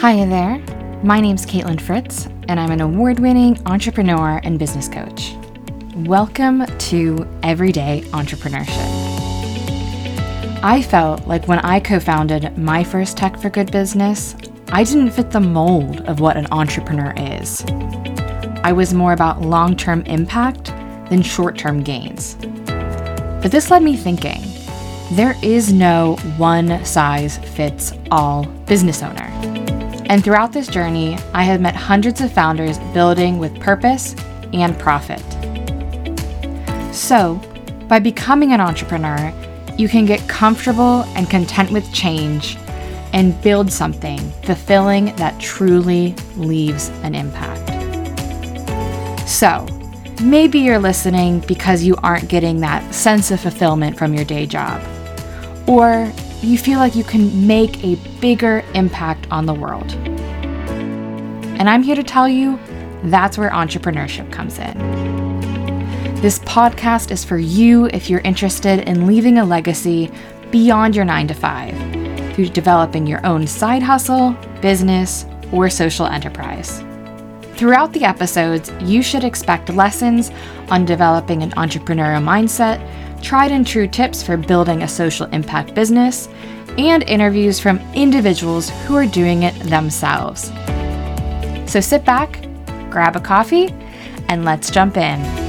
Hi there. My name's Kaitlin Fritz, and I'm an award winning entrepreneur and business coach. Welcome to Everyday Entrepreneurship. I felt like when I co founded my first Tech for Good business, I didn't fit the mold of what an entrepreneur is. I was more about long term impact than short term gains. But this led me thinking there is no one size fits all business owner. And throughout this journey, I have met hundreds of founders building with purpose and profit. So, by becoming an entrepreneur, you can get comfortable and content with change and build something fulfilling that truly leaves an impact. So, maybe you're listening because you aren't getting that sense of fulfillment from your day job, or you feel like you can make a bigger impact on the world. And I'm here to tell you that's where entrepreneurship comes in. This podcast is for you if you're interested in leaving a legacy beyond your 9 to 5 through developing your own side hustle, business, or social enterprise. Throughout the episodes, you should expect lessons on developing an entrepreneurial mindset, tried and true tips for building a social impact business, and interviews from individuals who are doing it themselves. So sit back, grab a coffee, and let's jump in.